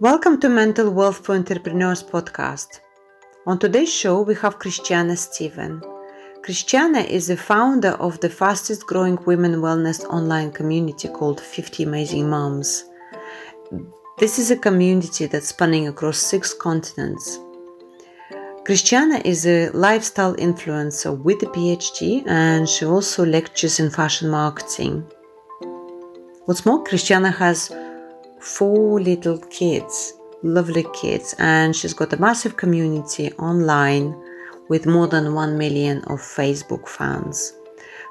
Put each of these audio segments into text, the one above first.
Welcome to Mental Wealth for Entrepreneurs podcast. On today's show, we have Christiana Steven. Christiana is the founder of the fastest growing women wellness online community called 50 Amazing Moms. This is a community that's spanning across six continents. Christiana is a lifestyle influencer with a PhD and she also lectures in fashion marketing. What's more, Christiana has four little kids, lovely kids, and she's got a massive community online with more than 1 million of Facebook fans.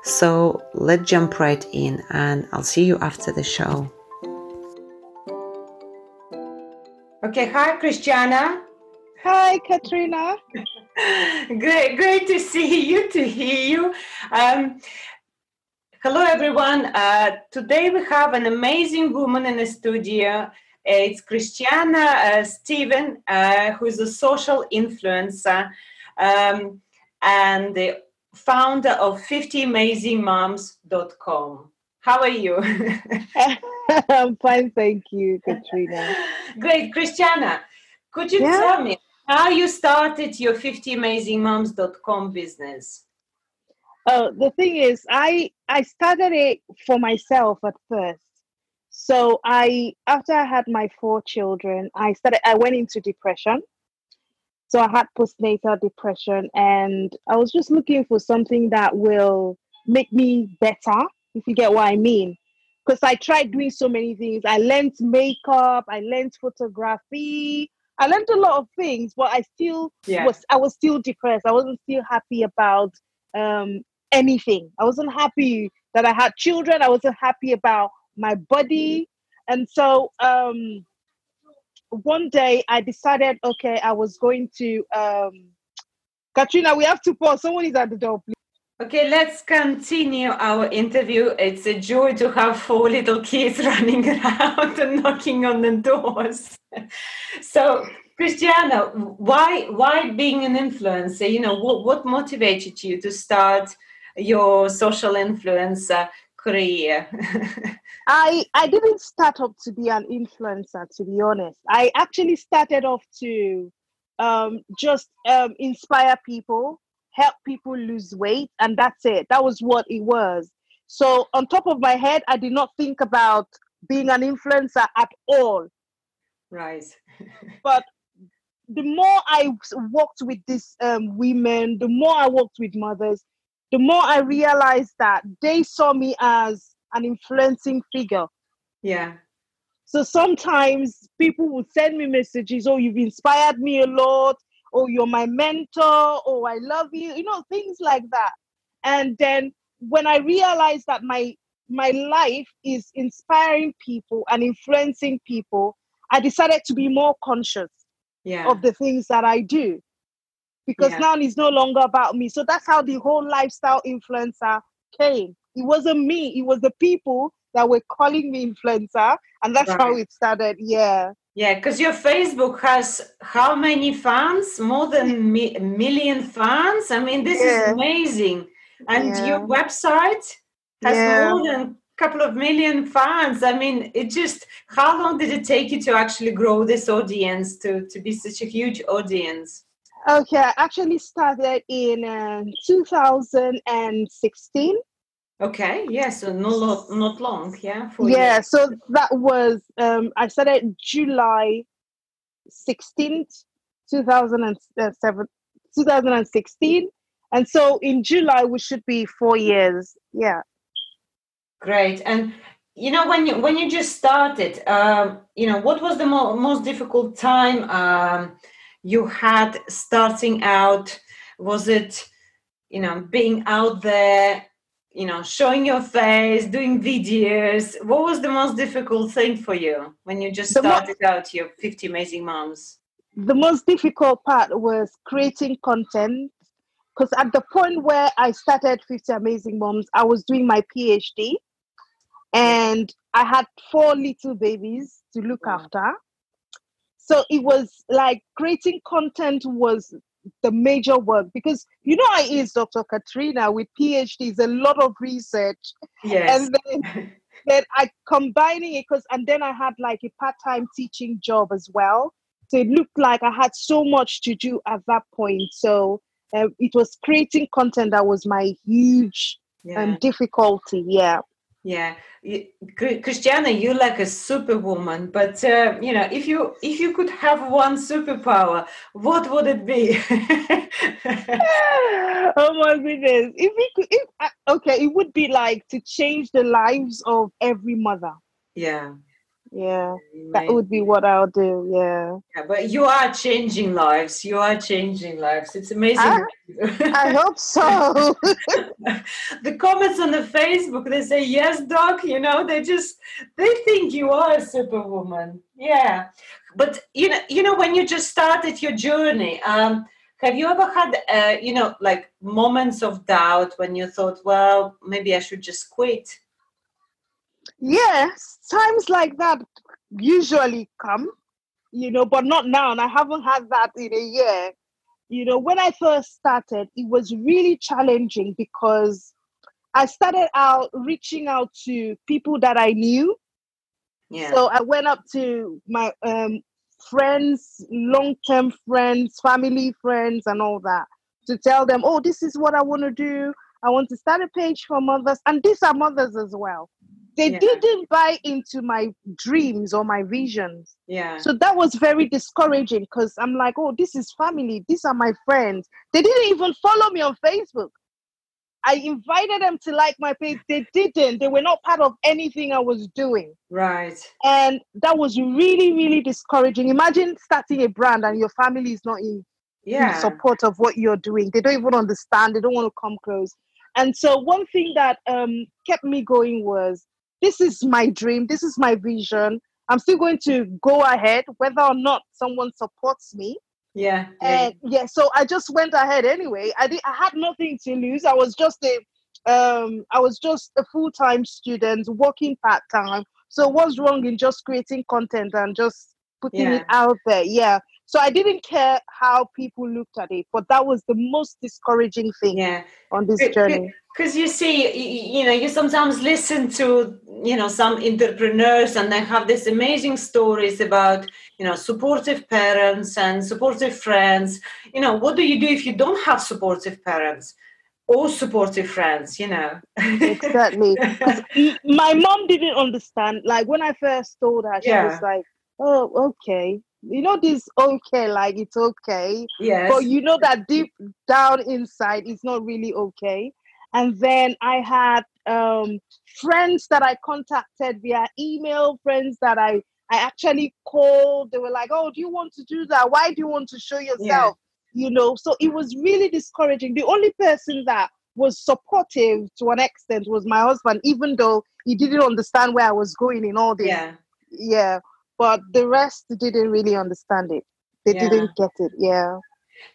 So let's jump right in, and I'll see you after the show. Okay, hi, Christiana. Hi, Katrina. great, great to see you, to hear you. Um, Hello, everyone. Uh, today we have an amazing woman in the studio. It's Christiana uh, Steven, uh, who is a social influencer um, and the founder of 50amazingmoms.com. How are you? I'm fine, thank you, Katrina. Great. Christiana, could you yeah. tell me how you started your 50amazingmoms.com business? Uh, the thing is, I I started it for myself at first. So I, after I had my four children, I started. I went into depression. So I had postnatal depression, and I was just looking for something that will make me better, if you get what I mean. Because I tried doing so many things. I learned makeup. I learned photography. I learned a lot of things, but I still yeah. was. I was still depressed. I wasn't still happy about um, anything. I wasn't happy that I had children. I wasn't happy about my body. And so um, one day I decided, okay, I was going to. Um, Katrina, we have to pause. Someone is at the door, please. Okay, let's continue our interview. It's a joy to have four little kids running around and knocking on the doors. so, Christiana, why why being an influencer? You know, what what motivated you to start your social influencer career? I I didn't start up to be an influencer, to be honest. I actually started off to um, just um, inspire people, help people lose weight, and that's it. That was what it was. So on top of my head, I did not think about being an influencer at all. Right. but the more I worked with these um, women, the more I worked with mothers, the more I realized that they saw me as an influencing figure. Yeah. So sometimes people would send me messages, oh, you've inspired me a lot, oh, you're my mentor, oh, I love you, you know, things like that. And then when I realized that my my life is inspiring people and influencing people, I decided to be more conscious yeah. of the things that I do because yeah. now it's no longer about me. So that's how the whole lifestyle influencer came. It wasn't me, it was the people that were calling me influencer, and that's right. how it started. Yeah. Yeah, because your Facebook has how many fans? More than a mi- million fans. I mean, this yeah. is amazing. And yeah. your website has yeah. more than a couple of million fans. I mean, it just how long did it take you to actually grow this audience to to be such a huge audience? Okay, I actually started in uh, 2016. Okay, yeah, so not not long, yeah. yeah, years. so that was um, I started July 16th, 2007, 2016, and so in July we should be four years. Yeah. Great, and you know when you when you just started, um, you know what was the mo- most difficult time? Um, you had starting out? Was it, you know, being out there, you know, showing your face, doing videos? What was the most difficult thing for you when you just started out your 50 Amazing Moms? The most difficult part was creating content because at the point where I started 50 Amazing Moms, I was doing my PhD and I had four little babies to look wow. after. So it was like creating content was the major work because you know I is Dr. Katrina with PhDs, a lot of research. Yes. And then, then I combining it because and then I had like a part-time teaching job as well. So it looked like I had so much to do at that point. So uh, it was creating content that was my huge yeah. um, difficulty. Yeah. Yeah, Christiana, you're like a superwoman. But uh, you know, if you if you could have one superpower, what would it be? oh my goodness! If we could, if okay, it would be like to change the lives of every mother. Yeah, yeah. That would be what i'll do yeah. yeah but you are changing lives. You are changing lives. It's amazing. I, I hope so. The comments on the facebook they say yes doc you know they just they think you are a superwoman. Yeah. But you know you know when you just started your journey um have you ever had uh, you know like moments of doubt when you thought well maybe i should just quit Yes, times like that usually come, you know, but not now. And I haven't had that in a year. You know, when I first started, it was really challenging because I started out reaching out to people that I knew. Yeah. So I went up to my um, friends, long term friends, family friends, and all that to tell them, oh, this is what I want to do. I want to start a page for mothers. And these are mothers as well they yeah. didn't buy into my dreams or my visions. Yeah. So that was very discouraging because I'm like, oh, this is family. These are my friends. They didn't even follow me on Facebook. I invited them to like my page. They didn't. They were not part of anything I was doing. Right. And that was really, really discouraging. Imagine starting a brand and your family is not in, yeah. in support of what you're doing. They don't even understand. They don't want to come close. And so one thing that um, kept me going was this is my dream, this is my vision. I'm still going to go ahead, whether or not someone supports me. Yeah. And yeah, so I just went ahead anyway. I did I had nothing to lose. I was just a um I was just a full-time student working part-time. So what's wrong in just creating content and just putting yeah. it out there? Yeah. So I didn't care how people looked at it, but that was the most discouraging thing yeah. on this journey because you see you know you sometimes listen to you know some entrepreneurs and they have these amazing stories about you know supportive parents and supportive friends. You know what do you do if you don't have supportive parents or supportive friends you know? Exactly. My mom didn't understand. Like when i first told her she yeah. was like oh okay. You know this okay like it's okay. Yes. But you know that deep down inside it's not really okay and then I had um, friends that I contacted via email, friends that I, I actually called. They were like, oh, do you want to do that? Why do you want to show yourself? Yeah. You know, so it was really discouraging. The only person that was supportive to an extent was my husband, even though he didn't understand where I was going in all this. Yeah. Yeah. But the rest didn't really understand it. They yeah. didn't get it. Yeah.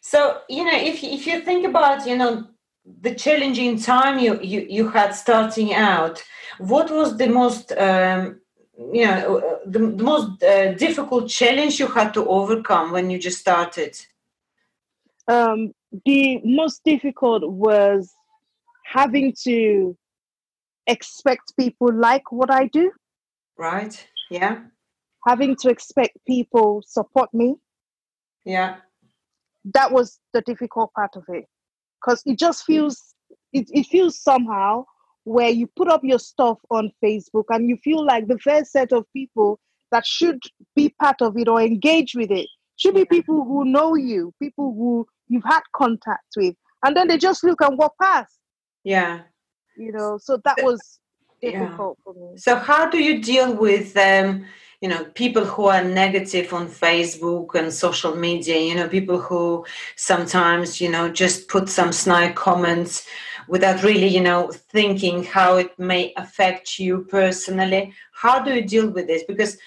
So, you know, if, if you think about, you know, the challenging time you, you, you had starting out, what was the most um, you know the, the most uh, difficult challenge you had to overcome when you just started? Um, the most difficult was having to expect people like what I do. Right. Yeah. Having to expect people support me. Yeah. That was the difficult part of it because it just feels it, it feels somehow where you put up your stuff on Facebook and you feel like the first set of people that should be part of it or engage with it should be people who know you, people who you've had contact with, and then they just look and walk past. Yeah. You know, so that was difficult yeah. for me. So how do you deal with um you know people who are negative on facebook and social media you know people who sometimes you know just put some snide comments without really you know thinking how it may affect you personally. How do you deal with this? Because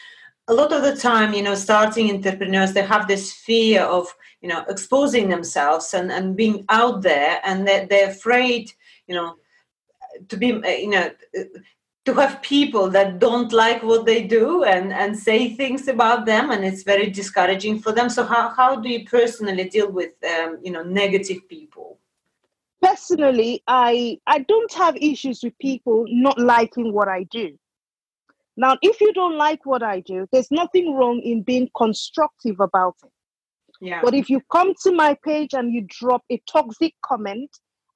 a lot of the time, you know, starting entrepreneurs, they have this fear of, you know, exposing themselves and, and being out there, and they're, they're afraid, you know, to be, you know, to have people that don't like what they do and, and say things about them, and it's very discouraging for them. So, how, how do you personally deal with, um, you know, negative people? Personally, I I don't have issues with people not liking what I do now, if you don't like what I do, there's nothing wrong in being constructive about it. Yeah. But if you come to my page and you drop a toxic comment,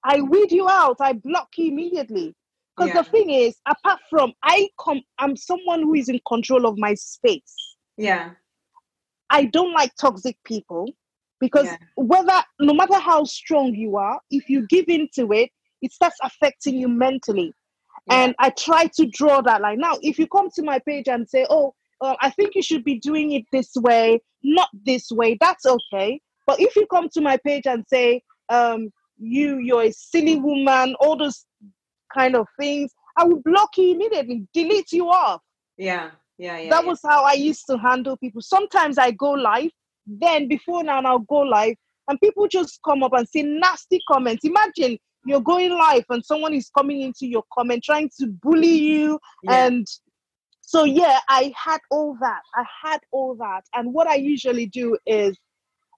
I weed you out. I block you immediately. Because yeah. the thing is, apart from I come, I'm someone who is in control of my space. Yeah. I don't like toxic people because yeah. whether no matter how strong you are, if you give into it, it starts affecting you mentally. And I try to draw that line. Now, if you come to my page and say, oh, uh, I think you should be doing it this way, not this way, that's okay. But if you come to my page and say, um, you, you're a silly woman, all those kind of things, I will block you immediately, delete you off. Yeah, yeah, yeah. That yeah. was how I used to handle people. Sometimes I go live, then before now, I'll go live, and people just come up and say nasty comments. Imagine you're going live and someone is coming into your comment trying to bully you yeah. and so yeah i had all that i had all that and what i usually do is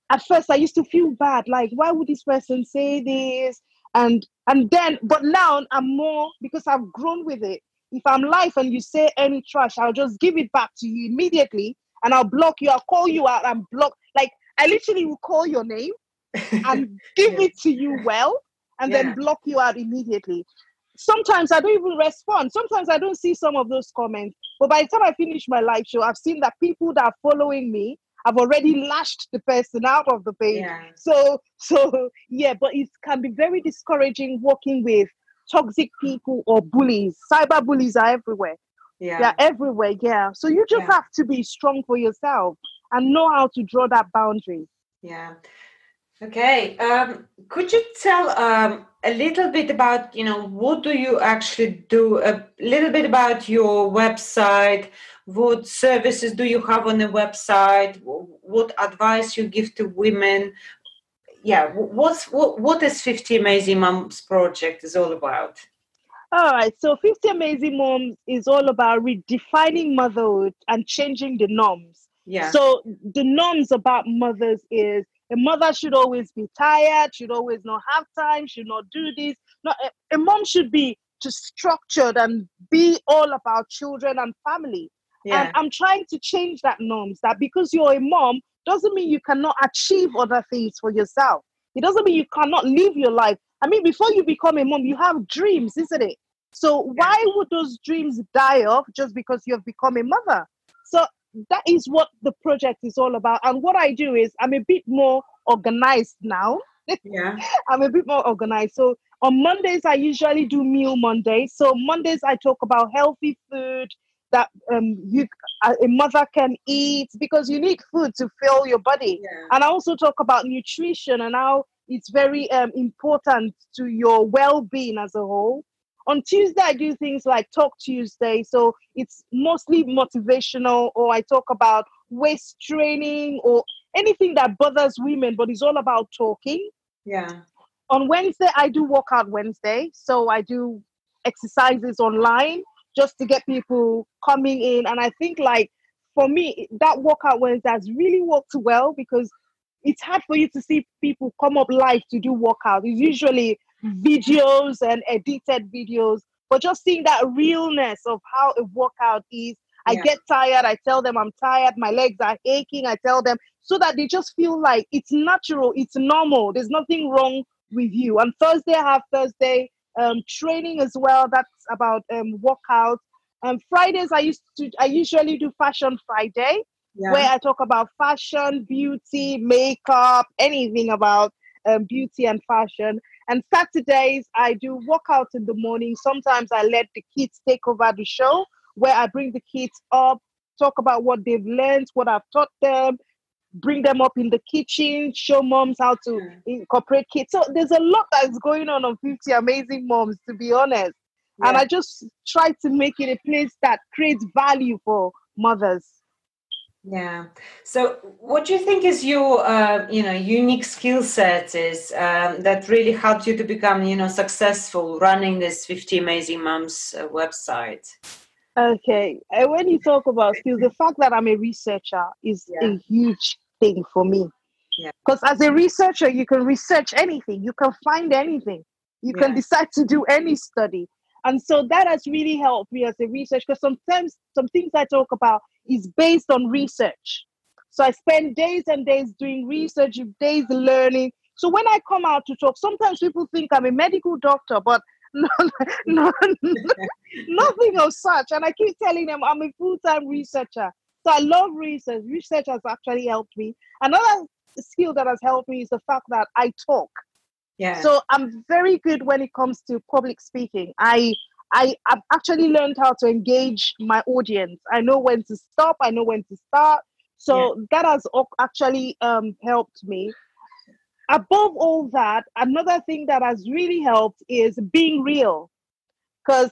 at first i used to feel bad like why would this person say this and and then but now i'm more because i've grown with it if i'm live and you say any trash i'll just give it back to you immediately and i'll block you i'll call you out and block like i literally will call your name and give yeah. it to you well and yeah. then block you out immediately. Sometimes I don't even respond. Sometimes I don't see some of those comments. But by the time I finish my live show, I've seen that people that are following me have already mm. lashed the person out of the page. Yeah. So so yeah, but it can be very discouraging working with toxic mm. people or bullies. Cyber bullies are everywhere. Yeah. They're everywhere, yeah. So you just yeah. have to be strong for yourself and know how to draw that boundary. Yeah. Okay. Um, could you tell um, a little bit about, you know, what do you actually do? A little bit about your website. What services do you have on the website? What advice you give to women? Yeah. What's what? What is Fifty Amazing Moms project is all about? All right. So 50 Amazing Moms is all about redefining motherhood and changing the norms. Yeah. So the norms about mothers is a mother should always be tired, should always not have time, should not do this. No, a, a mom should be just structured and be all about children and family. Yeah. And I'm trying to change that norms that because you're a mom doesn't mean you cannot achieve other things for yourself. It doesn't mean you cannot live your life. I mean, before you become a mom, you have dreams, isn't it? So why would those dreams die off just because you have become a mother? That is what the project is all about. And what I do is I'm a bit more organized now. Yeah. I'm a bit more organized. So on Mondays, I usually do Meal Mondays. So Mondays, I talk about healthy food that um, you a mother can eat because you need food to fill your body. Yeah. And I also talk about nutrition and how it's very um, important to your well-being as a whole. On Tuesday, I do things like Talk Tuesday. So it's mostly motivational, or I talk about waist training or anything that bothers women, but it's all about talking. Yeah. On Wednesday, I do Workout Wednesday. So I do exercises online just to get people coming in. And I think, like, for me, that Workout Wednesday has really worked well because it's hard for you to see people come up live to do workout. It's usually videos and edited videos, but just seeing that realness of how a workout is. I yeah. get tired, I tell them I'm tired, my legs are aching, I tell them so that they just feel like it's natural, it's normal, there's nothing wrong with you. On Thursday, I have Thursday um, training as well. That's about um, workout. And Fridays, I used to, I usually do Fashion Friday, yeah. where I talk about fashion, beauty, makeup, anything about um, beauty and fashion. And Saturdays, I do workouts in the morning. Sometimes I let the kids take over the show where I bring the kids up, talk about what they've learned, what I've taught them, bring them up in the kitchen, show moms how to incorporate kids. So there's a lot that's going on on 50 Amazing Moms, to be honest. Yeah. And I just try to make it a place that creates value for mothers. Yeah. So, what do you think is your, uh, you know, unique skill set is um, that really helped you to become, you know, successful running this 50 Amazing Moms uh, website? Okay. And when you talk about skills, the fact that I'm a researcher is yeah. a huge thing for me. Because yeah. as a researcher, you can research anything, you can find anything, you yeah. can decide to do any study. And so that has really helped me as a researcher because sometimes some things I talk about is based on research. So I spend days and days doing research, days learning. So when I come out to talk, sometimes people think I'm a medical doctor, but no, no, nothing of such. And I keep telling them I'm a full-time researcher. So I love research. Research has actually helped me. Another skill that has helped me is the fact that I talk. Yeah. So I'm very good when it comes to public speaking. I I have actually learned how to engage my audience. I know when to stop. I know when to start. So yeah. that has actually um, helped me. Above all that, another thing that has really helped is being real. Because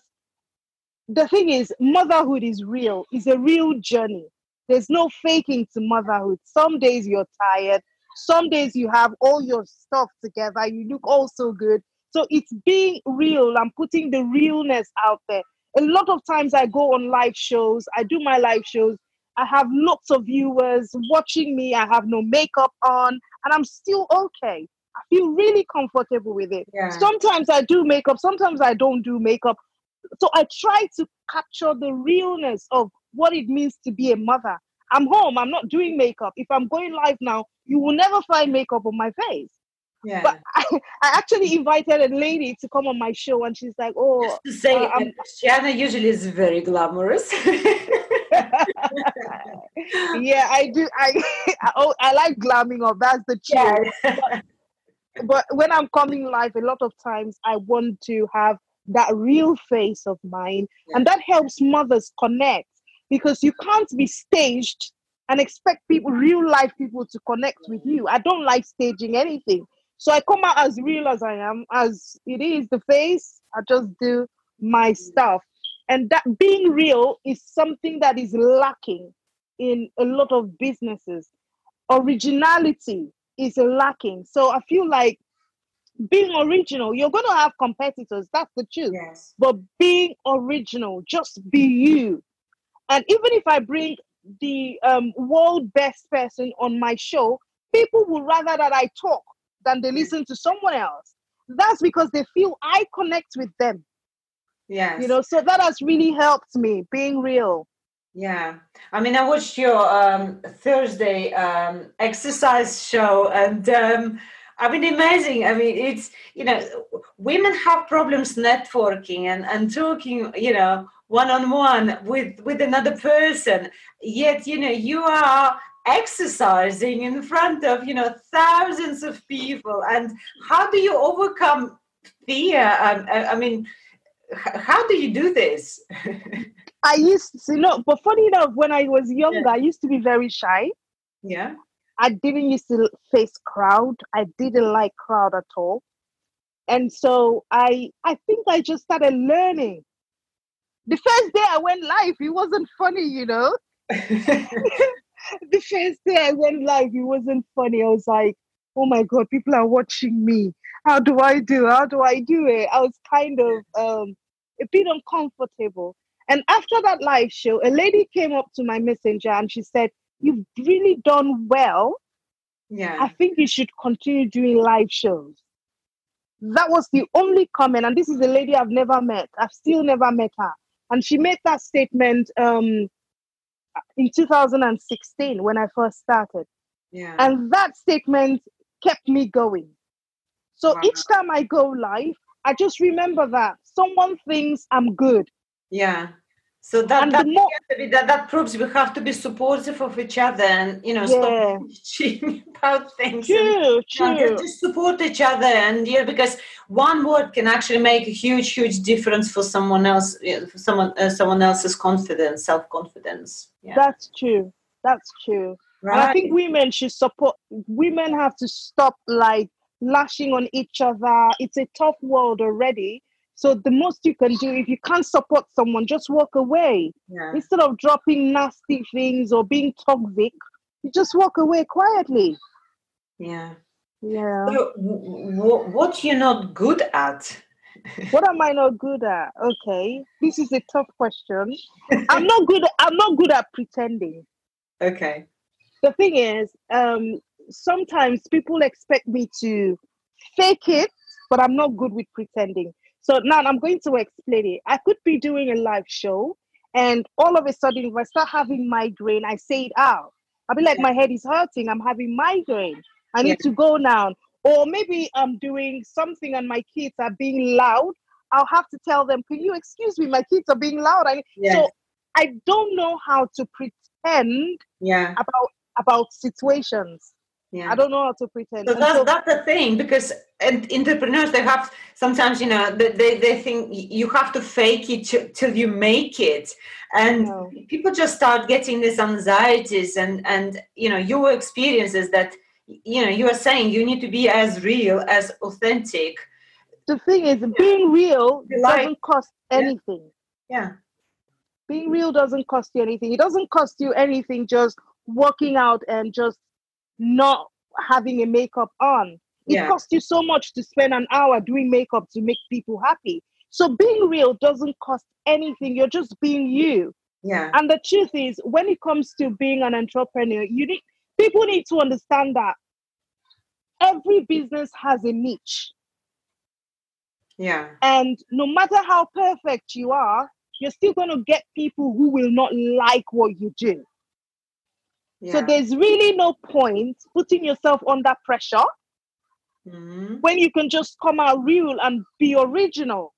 the thing is, motherhood is real, it's a real journey. There's no faking to motherhood. Some days you're tired, some days you have all your stuff together, you look all so good. So it's being real I'm putting the realness out there. A lot of times I go on live shows, I do my live shows, I have lots of viewers watching me, I have no makeup on, and I'm still okay. I feel really comfortable with it. Yeah. Sometimes I do makeup, sometimes I don't do makeup. So I try to capture the realness of what it means to be a mother. I'm home, I'm not doing makeup. If I'm going live now, you will never find makeup on my face. Yeah. But I, I actually invited a lady to come on my show, and she's like, "Oh, Just to say, uh, Christiana usually is very glamorous." yeah, I do. I oh, I like glamming up. That's the truth. Yeah. but, but when I'm coming live, a lot of times I want to have that real face of mine, yeah. and that helps mothers connect because you can't be staged and expect people, real life people, to connect with you. I don't like staging anything. So I come out as real as I am, as it is the face. I just do my stuff. And that being real is something that is lacking in a lot of businesses. Originality is lacking. So I feel like being original, you're going to have competitors, that's the truth. Yes. But being original, just be you. And even if I bring the um, world best person on my show, people would rather that I talk than they listen to someone else. That's because they feel I connect with them. Yeah. You know, so that has really helped me being real. Yeah. I mean, I watched your um, Thursday um, exercise show and um, I mean, amazing. I mean, it's, you know, women have problems networking and, and talking, you know, one on one with with another person yet you know you are exercising in front of you know thousands of people? And how do you overcome fear? Um, I, I mean how do you do this? I used to know but funny enough when i was younger yeah. i used to be very shy. Yeah. I didn't used to face crowd. I didn't like crowd at all. And so i i think i just started learning. The first day i went live it wasn't funny you know the first day I went live, it wasn't funny. I was like, oh my God, people are watching me. How do I do? How do I do it? I was kind of um, a bit uncomfortable. And after that live show, a lady came up to my messenger and she said, You've really done well. Yeah. I think you should continue doing live shows. That was the only comment. And this is a lady I've never met. I've still never met her. And she made that statement um, in 2016 when I first started. Yeah. And that statement kept me going. So wow. each time I go live, I just remember that someone thinks I'm good. Yeah. So that that, more, that, that proves we have to be supportive of each other and you know yeah. stop teaching about things. True, and, true. You know, just support each other and yeah, because one word can actually make a huge, huge difference for someone else, for someone uh, someone else's confidence, self confidence. Yeah. That's true. That's true. Right. And I think women should support. Women have to stop like lashing on each other. It's a tough world already So the most you can do if you can't support someone, just walk away. Yeah. Instead of dropping nasty things or being toxic, you just walk away quietly. Yeah. Yeah. So, w- w- what you're not good at? what am I not good at? Okay, this is a tough question. I'm not good. I'm not good at pretending. Okay. The thing is, um, sometimes people expect me to fake it, but I'm not good with pretending. So now I'm going to explain it. I could be doing a live show, and all of a sudden, if I start having migraine, I say it out. I'll be like, my head is hurting. I'm having migraine. I need Yeah. to go now. Or maybe I'm doing something and my kids are being loud. I'll have to tell them, can you excuse me? My kids are being loud. I. So I don't know how to pretend Yeah. about about situations. Yeah. I don't know how to pretend. So that's so- that's the thing because and entrepreneurs they have sometimes you know they they, they think you have to fake it till, till you make it and No. people just start getting these anxieties and and you know your experiences that you know you are saying you need to be as real as authentic the thing is, being real like- doesn't cost Yeah. anything. yeah Being real doesn't cost you anything. It doesn't cost you anything just walking out and just not having a makeup on. It Yeah. costs you so much to spend an hour doing makeup to make people happy. So being real doesn't cost anything. You're just being you. yeah And the truth is, when it comes to being an entrepreneur, you need people need to understand that every business has a niche. yeah And no matter how perfect you are, you're still going to get people who will not like what you do. So there's really no point putting yourself under pressure Mhm. when you can just come out real and be original.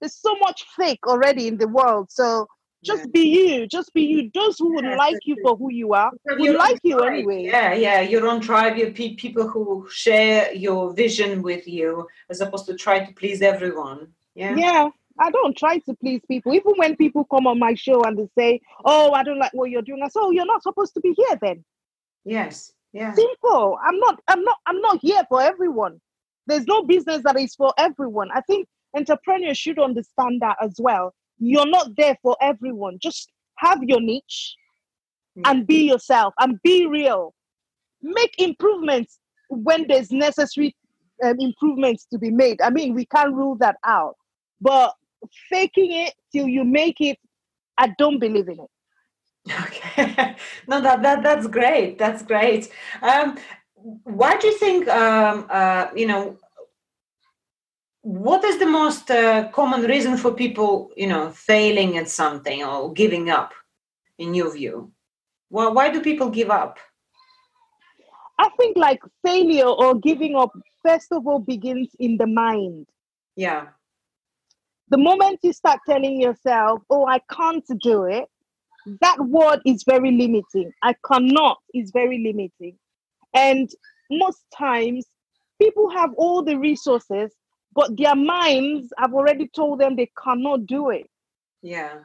There's so much fake already in the world. So just Yeah. be you, just be you. Those who would Yeah, like you for who you are will like you tribe. anyway. Yeah, yeah, your own tribe, your pe- people who share your vision with you, as opposed to try to please everyone. Yeah, Yeah, I don't try to please people. Even when people come on my show and they say, "Oh, I don't like what you're doing," I say, "Oh, you're not supposed to be here then." yes, yeah, Simple. I'm not. I'm not. I'm not here for everyone. There's no business that is for everyone. I think entrepreneurs should understand that as well. You're not there for everyone. Just have your niche and be yourself and be real. Make improvements when there's necessary um, improvements to be made. I mean, we can't rule that out, but faking it till you make it, I don't believe in it. Okay, no, that that that's great. That's great. Um, why do you think? Um, uh, you know, what is the most uh, common reason for people, you know, failing at something or giving up? In your view, why why do people give up? I think like failure or giving up, first of all, begins in the mind. Yeah, The moment you start telling yourself, oh, I can't do it, that word is very limiting. I cannot is very limiting. And most times, people have all the resources, but their minds have already told them they cannot do it. yeah.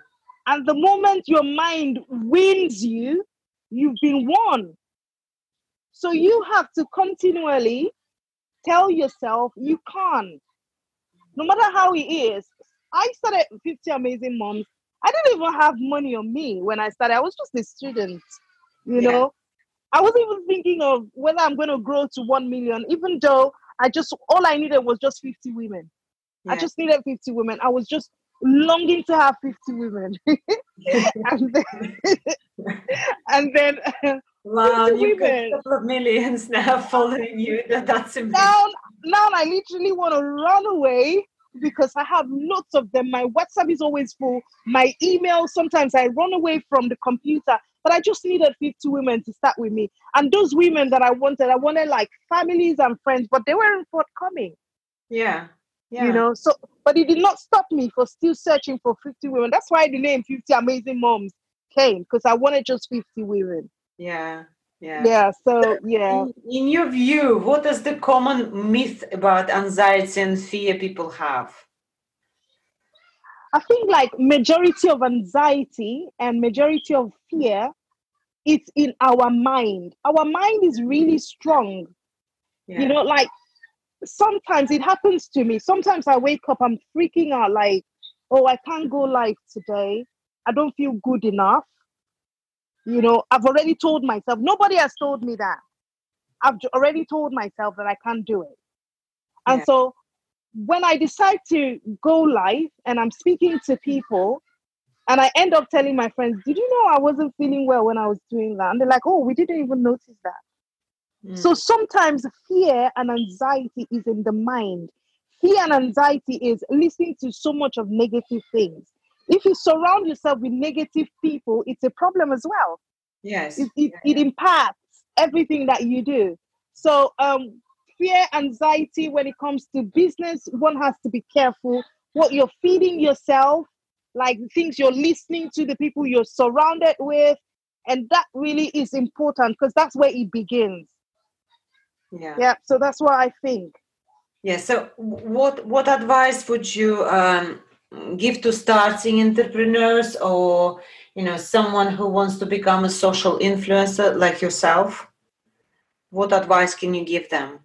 And the moment your mind wins you, you've been won. So you have to continually tell yourself you can't," No matter how it is. I started 50 Amazing Moms. I didn't even have money on me when I started. I was just a student, you Yeah. know. I wasn't even thinking of whether I'm going to grow to 1 million, even though I just, all I needed was just 50 women. I just needed 50 women. I was just longing to have 50 women. and then, and then Wow, you've got a couple of millions now following you. That, that's amazing. now, now I literally want to run away because I have lots of them. My WhatsApp is always full. My email, sometimes I run away from the computer, but I just needed 50 women to start with me. And those women that I wanted, I wanted like families and friends, but they weren't forthcoming. Yeah, yeah. you know so but it did not stop me for still searching for 50 women that's why the name 50 amazing moms came because i wanted just 50 women yeah, yeah. yeah so yeah In, in your view, what is the common myth about anxiety and fear people have? i think like majority of anxiety and majority of fear it's in our mind our mind is really strong Yeah. you know like sometimes it happens to me. Sometimes I wake up, I'm freaking out like, oh, I can't go live today. I don't feel good enough. You know, I've already told myself, nobody has told me that. I've already told myself that I can't do it. And yeah. so when I decide to go live and I'm speaking to people, and I end up telling my friends, Did you know I wasn't feeling well when I was doing that? And they're like, Oh, we didn't even notice that. Mm. So sometimes fear and anxiety is in the mind. Fear and anxiety is listening to so much of negative things. If you surround yourself with negative people, it's a problem as well. Yes. It, it, yeah, it impacts everything that you do. So, um, fear, anxiety, when it comes to business, one has to be careful what you're feeding yourself, like things you're listening to, the people you're surrounded with. And that really is important because that's where it begins. Yeah. Yeah. So that's what I think. Yeah. So what what advice would you um, give to starting entrepreneurs or you know someone who wants to become a social influencer like yourself? What advice can you give them?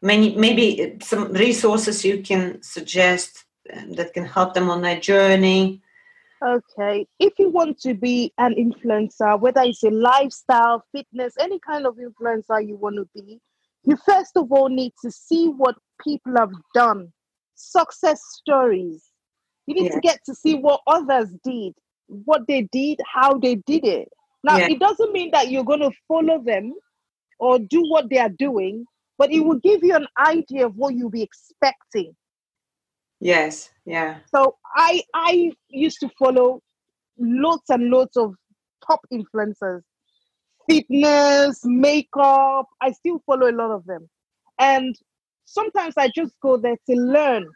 Many maybe some resources you can suggest um, that can help them on their journey. Okay, if you want to be an influencer, whether it's a lifestyle, fitness, any kind of influencer you want to be, you first of all need to see what people have done, success stories. You need yeah. to get to see what others did, what they did, how they did it. Now, yeah. it doesn't mean that you're going to follow them or do what they are doing, but it will give you an idea of what you'll be expecting. Yes, yeah. So I I used to follow lots and lots of top influencers fitness, makeup. I still follow a lot of them. And sometimes I just go there to learn.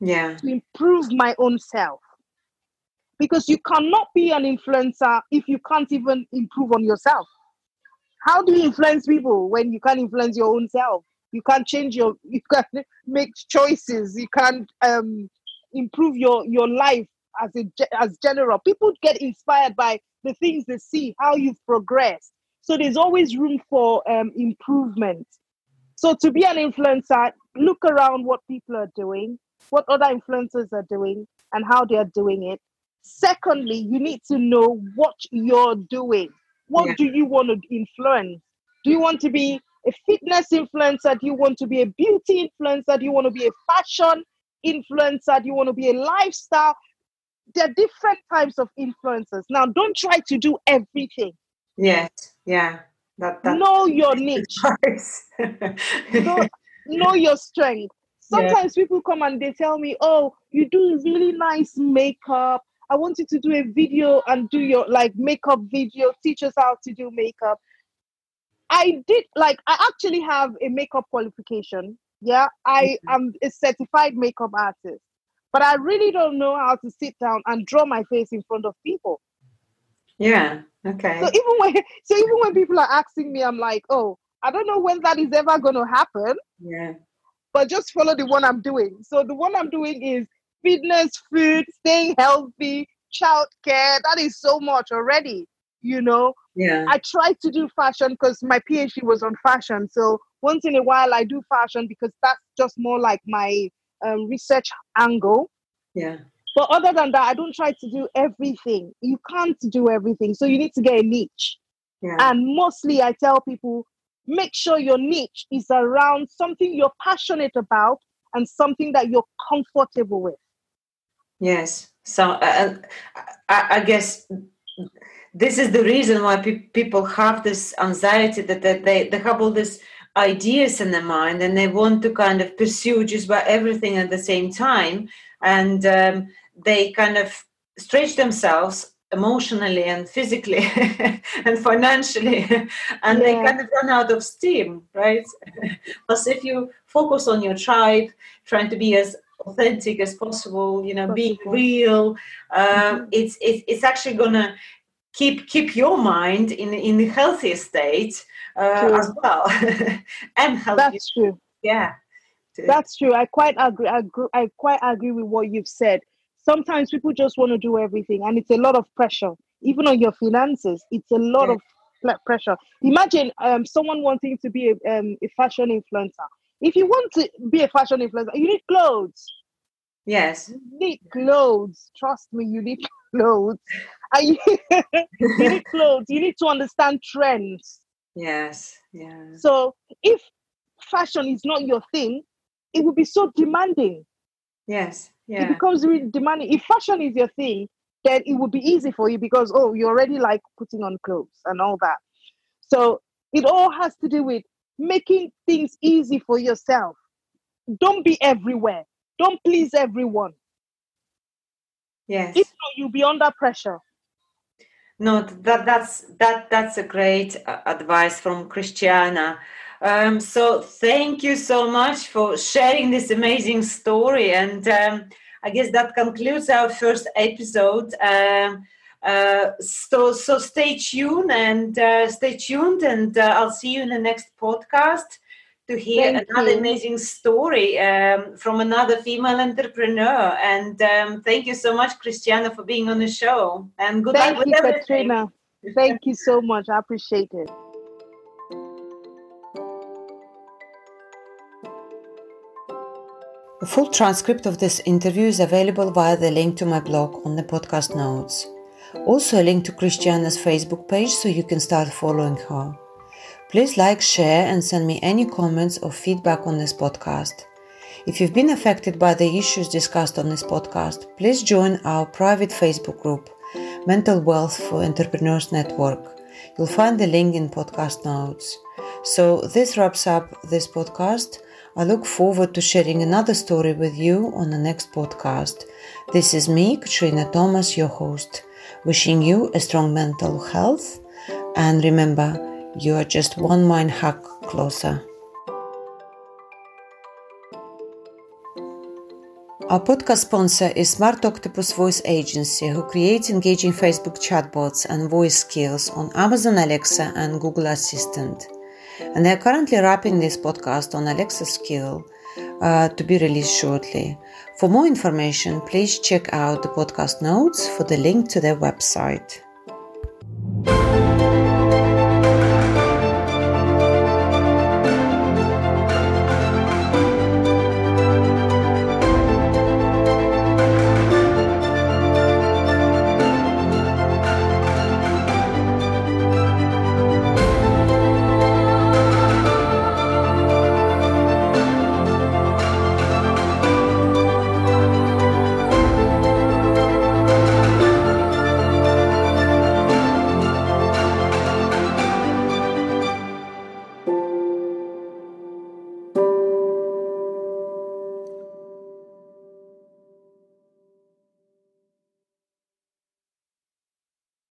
Yeah. To improve my own self. Because you cannot be an influencer if you can't even improve on yourself. How do you influence people when you can't influence your own self? You can't change your you can't make choices. You can't um improve your your life as a as general. People get inspired by the things they see, how you've progressed. So there's always room for um, improvement. So to be an influencer, look around what people are doing, what other influencers are doing, and how they are doing it. Secondly, you need to know what you're doing. What yeah. do you want to influence? Do you want to be a fitness influencer? Do you want to be a beauty influencer? Do you want to be a fashion influencer? Do you want to be a lifestyle? there are different types of influencers. Now, don't try to do everything. Yes, yeah. That, that know your niche. know, know your strength. Sometimes yeah. people come and they tell me, "Oh, you do really nice makeup. I want you to do a video and do your like makeup video. Teach us how to do makeup." I did like I actually have a makeup qualification. Yeah, I am a certified makeup artist but I really don't know how to sit down and draw my face in front of people. Yeah. Okay. So even when so even when people are asking me, I'm like, oh, I don't know when that is ever going to happen. Yeah. But just follow the one I'm doing. So the one I'm doing is fitness, food, staying healthy, child care. That is so much already. You know. Yeah. I tried to do fashion because my PhD was on fashion. So once in a while I do fashion because that's just more like my um, research angle. Yeah. But other than that, I don't try to do everything. You can't do everything. So you need to get a niche. Yeah. And mostly I tell people make sure your niche is around something you're passionate about and something that you're comfortable with. Yes. So uh, I, I, guess this is the reason why pe- people have this anxiety that, that they, they have all these ideas in their mind and they want to kind of pursue just about everything at the same time and um, they kind of stretch themselves emotionally and physically and financially and yeah. they kind of run out of steam right? Because if you focus on your tribe trying to be as authentic as possible you know being real um, mm-hmm. it's, it's it's actually gonna keep keep your mind in in the healthiest state uh, as well and help that's true. Yeah. That's true. I quite agree I, agree I quite agree with what you've said sometimes people just want to do everything and it's a lot of pressure even on your finances it's a lot yeah. of pressure imagine um, someone wanting to be a, um, a fashion influencer If you want to be a fashion influencer, you need clothes. Yes. You need clothes. Trust me, you need clothes. you, you need clothes. You need to understand trends. Yes. Yeah. So if fashion is not your thing, it will be so demanding. Yes. Yeah. It becomes really demanding. If fashion is your thing, then it would be easy for you because oh, you already like putting on clothes and all that. So it all has to do with making things easy for yourself. Don't be everywhere. Don't please everyone. Yes. If not, you'll be under pressure. No, that that's that that's a great uh, advice from Christiana. Um, so thank you so much for sharing this amazing story, and um, I guess that concludes our first episode. Um, uh, so so stay tuned and uh, stay tuned, and uh, I'll see you in the next podcast to hear Thank another you. amazing story um, from another female entrepreneur. And um, thank you so much, Christiana, for being on the show. And good Thank luck with you, everything. Katrina. Thank you so much. I appreciate it. A full transcript of this interview is available via the link to my blog on the podcast notes. Also, a link to Christiana's Facebook page so you can start following her. Please like, share, and send me any comments or feedback on this podcast. If you've been affected by the issues discussed on this podcast, please join our private Facebook group, Mental Wealth for Entrepreneurs Network. You'll find the link in podcast notes. So, this wraps up this podcast. I look forward to sharing another story with you on the next podcast. This is me, Katrina Thomas, your host, wishing you a strong mental health. And remember, you are just one mind hack closer. Our podcast sponsor is Smart Octopus Voice Agency, who creates engaging Facebook chatbots and voice skills on Amazon Alexa and Google Assistant. And they are currently wrapping this podcast on Alexa skill uh, to be released shortly. For more information, please check out the podcast notes for the link to their website.